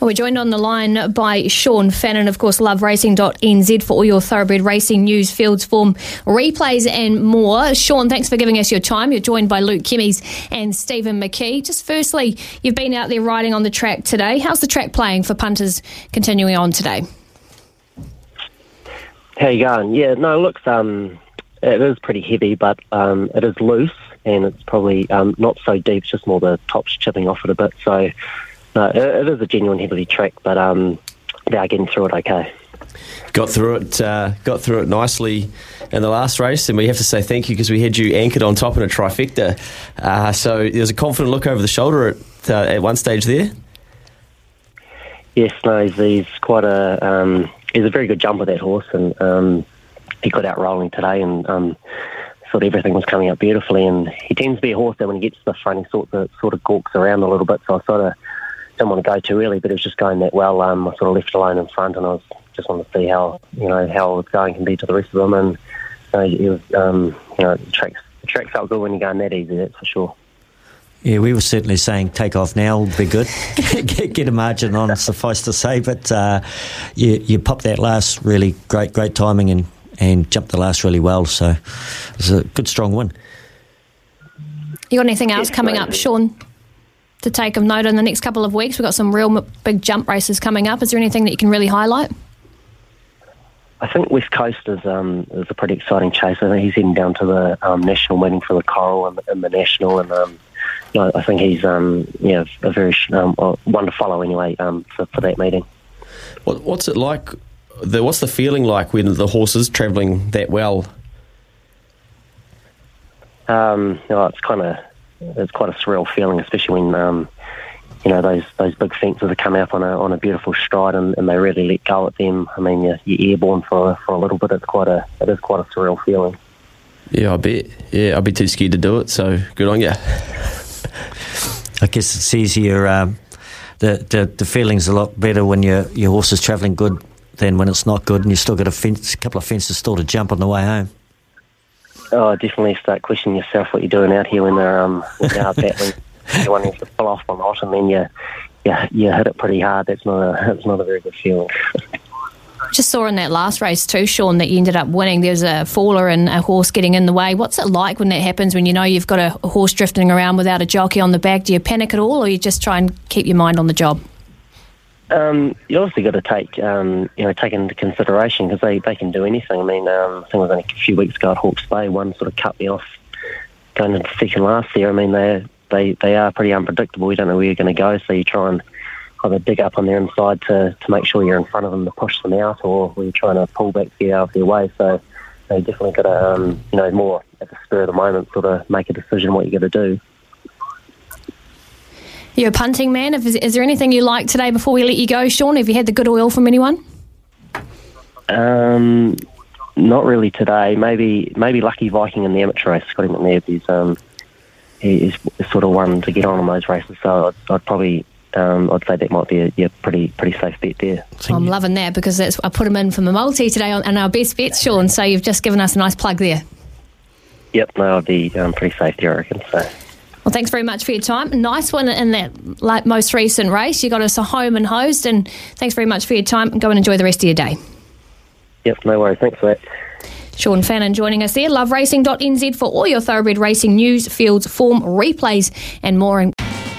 We're joined on the line by Sean Fannin, of course, loveracing.nz for all your thoroughbred racing news, fields, form, replays, and more. Sean, thanks for giving us your time. You're joined by Luke Kimmies and Stephen McKee. Just firstly, you've been out there riding on the track today. How's the track playing for punters continuing on today? How you going? Yeah, no, it looks um, it is pretty heavy, but um, it is loose and it's probably um, not so deep. It's just more the tops chipping off it a bit. So no, it, it is a genuine heavy track, but um, they are getting through it okay. Got through it, uh, got through it nicely in the last race, and we have to say thank you because we had you anchored on top in a trifecta. Uh, so there's a confident look over the shoulder at uh, at one stage there. Yes, no, he's, he's quite a um, he's a very good jumper that horse, and um, he got out rolling today, and um, thought everything was coming up beautifully. And he tends to be a horse that when he gets to the front, he sort of sort of gawks around a little bit. So I sort of didn't want to go too early, but it was just going that well. Um, I sort of left alone in front, and I was just wanted to see how you know how it was going compared to the rest of them. And uh, it was um, you know the track the track felt good when you're going that easy. That's for sure. Yeah, we were certainly saying take off now would be good. get, get, a margin on, suffice to say. But uh, you, you popped that last really great, great timing and, and jumped the last really well. So it was a good, strong win. You got anything else coming up, Sean? To take of note in the next couple of weeks? We've got some real big jump races coming up. Is there anything that you can really highlight? I think West Coast is um, is a pretty exciting chase. I think he's heading down to the um, national meeting for the Coral and, and the national, and um, you know, I think he's um, yeah a very um, one to follow anyway um, for, for that meeting. What, what's it like? The, what's the feeling like when the horse is travelling that well? Um, you know, it's kind of it's quite a surreal feeling, especially when um, you know those those big fences are coming up on a on a beautiful stride and, and they really let go at them. I mean, you're, you're airborne for for a little bit. It's quite a it is quite a surreal feeling. Yeah, I bet. Yeah, I'd be too scared to do it. So good on you. I guess it's easier. Um, the, the the feeling's a lot better when your your horse is travelling good than when it's not good, and you still got a fence, a couple of fences still to jump on the way home. Oh, definitely start questioning yourself what you're doing out here when they're um when they're battling. you want to pull off or not, and then you, you you hit it pretty hard. That's not a that's not a very good feeling. Just saw in that last race too, Sean, that you ended up winning. There's a faller and a horse getting in the way. What's it like when that happens? When you know you've got a horse drifting around without a jockey on the back? Do you panic at all, or you just try and keep your mind on the job? Um, you obviously got to take um, you know take into consideration because they, they can do anything. I mean, um, I think it was only a few weeks ago at Hawke's Bay, one sort of cut me off going into second last there. I mean, they they they are pretty unpredictable. You don't know where you're going to go, so you try and either dig up on their inside to, to make sure you're in front of them to push them out, or you're trying to pull back to get out of their way. So they definitely got to um, you know more at the spur of the moment sort of make a decision what you're going to do. You're a punting man. Is, is there anything you like today before we let you go, Sean? Have you had the good oil from anyone? Um, not really today. Maybe maybe Lucky Viking in the amateur race. Scotty McNabb. is um, he's sort of one to get on in those races. So I'd, I'd probably um, I'd say that might be a yeah, pretty pretty safe bet there. I'm loving that because that's, I put him in for my multi today on, and our best bets, Sean. So you've just given us a nice plug there. Yep, no, I'd be um, pretty safe there, I reckon. So. Well, thanks very much for your time. Nice one in that like, most recent race. You got us a home and hosed, and thanks very much for your time. Go and enjoy the rest of your day. Yep, no worries. Thanks for that. Sean Fannin joining us there. Loveracing.nz for all your thoroughbred racing news, fields, form, replays, and more.